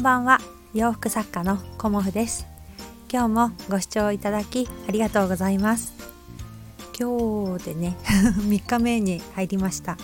んばんは。洋服作家のコモフです。今日もご視聴いただきありがとうございます。今日でね 3日目に入りました、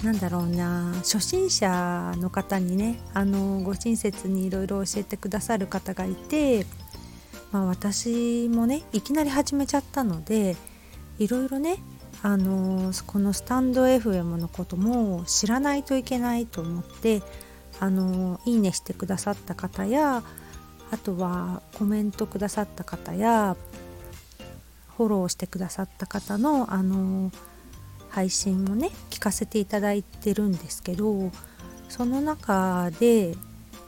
うん、なんだろうな。初心者の方にねあのご親切にいろいろ教えてくださる方がいてまあ私もねいきなり始めちゃったのでいろいろねあのこのスタンド FM のことも知らないといけないと思ってあのいいねしてくださった方やあとはコメントくださった方やフォローしてくださった方のあの配信もね聞かせていただいてるんですけどその中で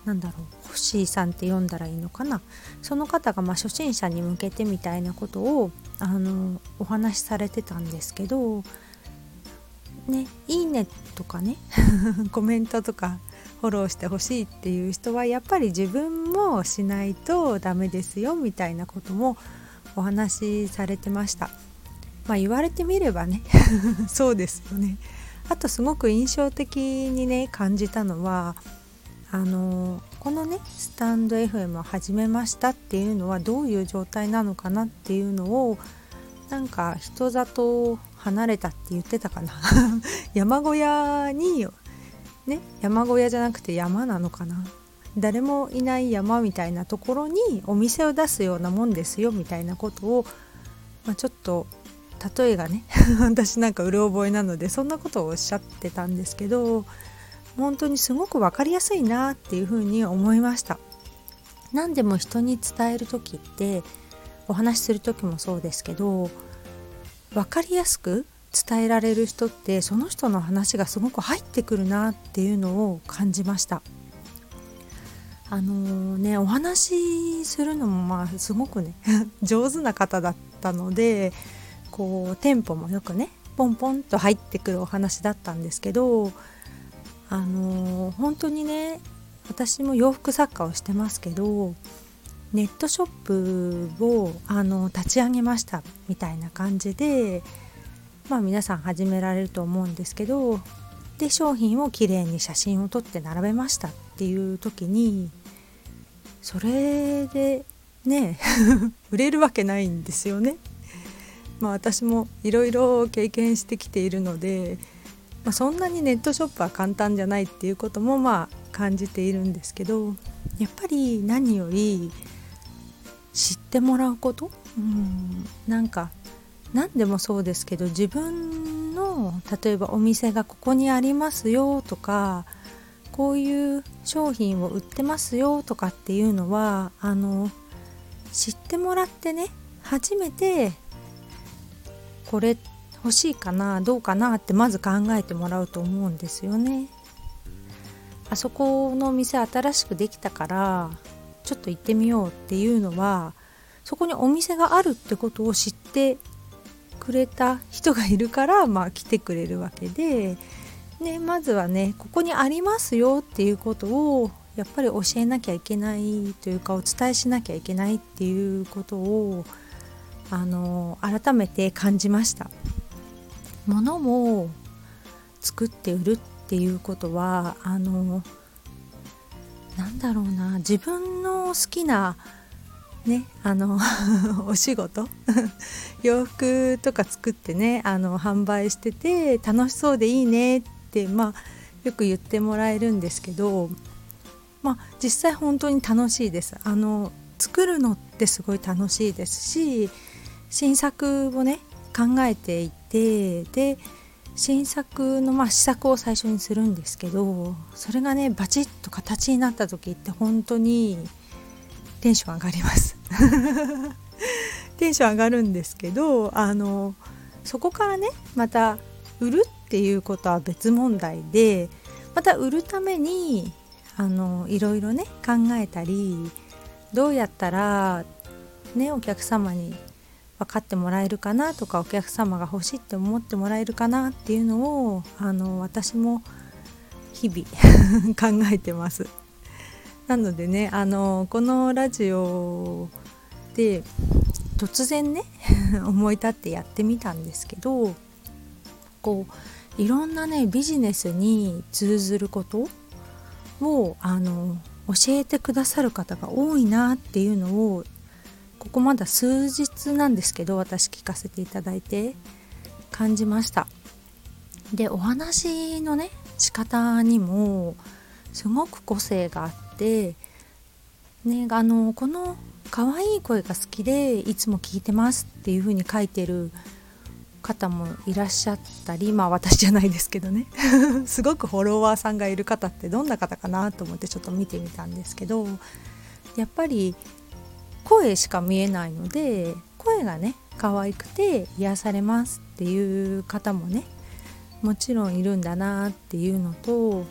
なんだろう星さんって読んだらいいのかな。その方がま初心者に向けてみたいなことをあのお話しされてたんですけどねいいねとかね コメントとかフォローしてほしいっていう人はやっぱり自分もしないとダメですよみたいなこともお話しされてました。まあ言われてみればね そうですよね。あとすごく印象的にね感じたのはあのこのねスタンド FM を始めましたっていうのはどういう状態なのかなっていうのをなんか人里離れたって言ってたかな 山小屋にね山小屋じゃなくて山なのかな。誰もいない山みたいなところにお店を出すようなもんですよみたいなことを、まあ、ちょっと例えがね 私なんかうる覚えなのでそんなことをおっしゃってたんですけど本当にすごく分かりやすいなっていうふうに思いました。何でも人に伝える時ってお話しする時もそうですけど分かりやすく伝えられる人ってその人の話がすごく入ってくるなっていうのを感じました。あのー、ねお話しするのもまあすごくね 上手な方だったのでこうテンポもよくねポンポンと入ってくるお話だったんですけどあのー、本当にね私も洋服作家をしてますけどネットショップをあの立ち上げましたみたいな感じでまあ皆さん始められると思うんですけどで商品をきれいに写真を撮って並べましたっていう時にそれでね 売れるわけないんですよね。まあ、私もいろいろ経験してきているので、まあ、そんなにネットショップは簡単じゃないっていうこともまあ感じているんですけどやっぱり何より知ってもらうこと？うんなんか何でもそうですけど自分の例えばお店がここにありますよとかこういう商品を売ってますよとかっていうのはあの知ってもらってね初めてこれ欲しいかなどうかなってまず考えてもらうと思うんですよね。あそこのお店新しくできたからちょっと行ってみようっていうのはそこにお店があるってことを知ってくれた人がいるから、まあ、来てくれるわけで、ね、まずはねここにありますよっていうことをやっぱり教えなきゃいけないというかお伝えしなきゃいけないっていうことをあの改めて感じました。物を作って売るっていうことはあのなんだろうな自分の好きなねあの お仕事 洋服とか作ってねあの販売してて楽しそうでいいねってまあよく言ってもらえるんですけどまあ実際本当に楽しいです。あの作るのってすごい楽しいですし新作をね考えていてで新作のまあ試作を最初にするんですけどそれがねバチッと形になった時って本当にテンション上がります テンション上がるんですけどあのそこからねまた売るっていうことは別問題でまた売るためにあのいろいろね考えたりどうやったらねお客様に分かってもらえるかなとかお客様が欲しいって思ってもらえるかなっていうのをあの私も日々 考えてます。なのでねあのこのラジオで突然ね 思い立ってやってみたんですけどこういろんなねビジネスに通ずることをあの教えてくださる方が多いなっていうのをここまだ数日なんですけど私聞かせていただいて感じました。でお話のね仕方にもすごく個性があってねあのこの可愛い声が好きでいつも聞いてますっていう風に書いてる方もいらっしゃったりまあ私じゃないですけどね。すごくフォロワーさんがいる方ってどんな方かなと思ってちょっと見てみたんですけどやっぱり声しか見えないので声がね可愛くて癒されますっていう方もねもちろんいるんだなっていうのと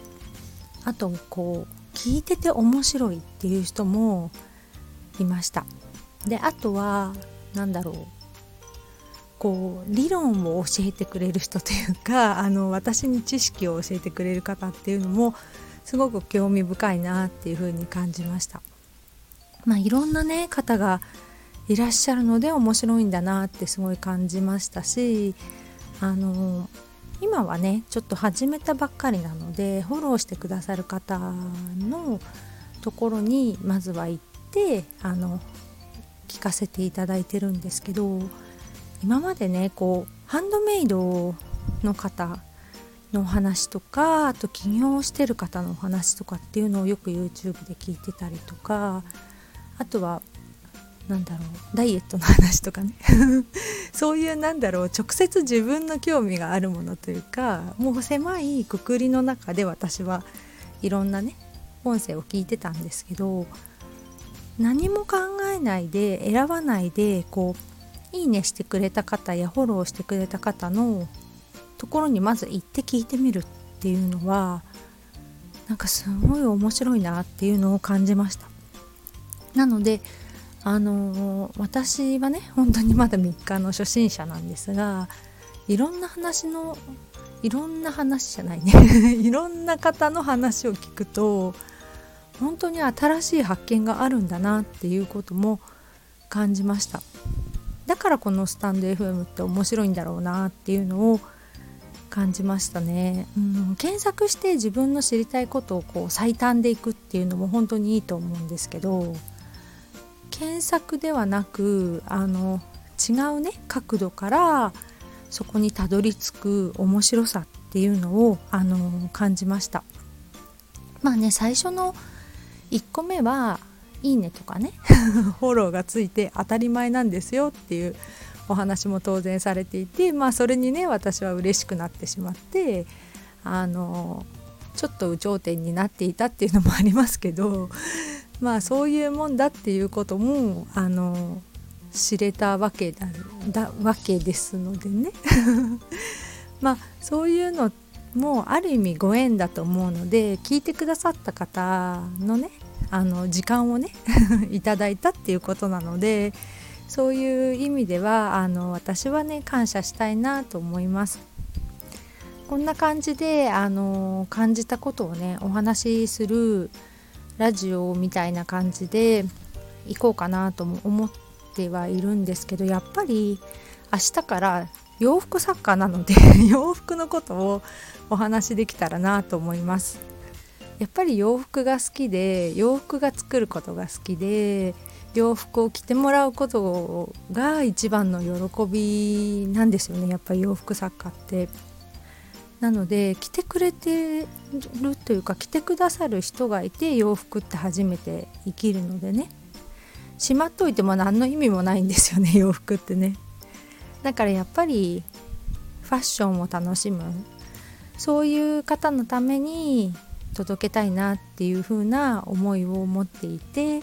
あとこう聞いてて面白いっていう人もいましたであとは何だろうこう理論を教えてくれる人というか あの私に知識を教えてくれる方っていうのもすごく興味深いなっていうふうに感じました。まあ、いろんなね方がいらっしゃるので面白いんだなってすごい感じましたしあの今はねちょっと始めたばっかりなのでフォローしてくださる方のところにまずは行ってあの聞かせていただいてるんですけど今までねこうハンドメイドの方のお話とかあと起業してる方のお話とかっていうのをよく YouTube で聞いてたりとかあとはなんだろうダイエットの話とかね。そういうなんだろう直接自分の興味があるものというかもう狭いくくりの中で私はいろんなね音声を聞いてたんですけど何も考えないで選ばないでこういいねしてくれた方やフォローしてくれた方のところにまず行って聞いてみるっていうのはなんかすごい面白いなっていうのを感じました。なのであの、私はね本当にまだ3日の初心者なんですがいろんな話のいろんな話じゃないね。いろんな方の話を聞くと本当に新しい発見があるんだなっていうことも感じました。だからこのスタンド FM って面白いんだろうなっていうのを感じましたね、うん、検索して自分の知りたいことをこう最短でいくっていうのも本当にいいと思うんですけど検索ではなくあの違うね角度からそこにたどり着く面白さっていうのをあの感じました。まあね最初の1個目はいいねとかね フォローがついて当たり前なんですよっていうお話も当然されていてまあそれにね私は嬉しくなってしまってあのちょっと有頂天になっていたっていうのもありますけどまあそういうもんだっていうこともあの知れたわけだだわけですのでね まあそういうのもある意味ご縁だと思うので聞いてくださった方のねあの時間をね いただいたっていうことなのでそういう意味ではあの私はね感謝したいなと思います。こんな感じであの感じたことをねお話しするラジオみたいな感じで行こうかなとも思ってはいるんですけどやっぱり明日から洋服作家なので 洋服のことをお話できたらなと思います。やっぱり洋服が好きで洋服が作ることが好きで洋服を着てもらうことが一番の喜びなんですよねやっぱり洋服作家って。なので着てくれてるというか着てくださる人がいて洋服って初めて生きるのでねしまっといても何の意味もないんですよね 洋服ってね。だからやっぱりファッションを楽しむそういう方のために届けたいなっていう風な思いを持っていて、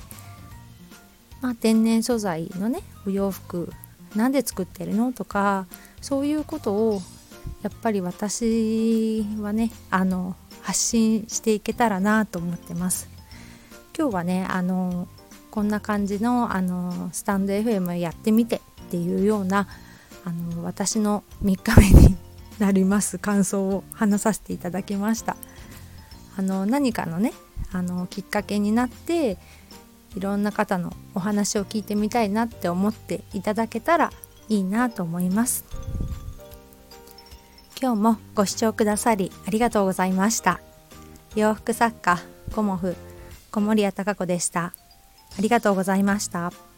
まあ、天然素材のねお洋服なんで作ってるのとかそういうことをやっぱり私はねあの発信していけたらなと思ってます今日はねあのこんな感じのあのスタンド FM やってみてっていうようなあの私の3日目になります感想を話させていただきました。あの何かのねあのきっかけになっていろんな方のお話を聞いてみたいなって思っていただけたらいいなと思います今日もご視聴くださりありがとうございました洋服作家コモフ小森屋隆子でしたありがとうございました。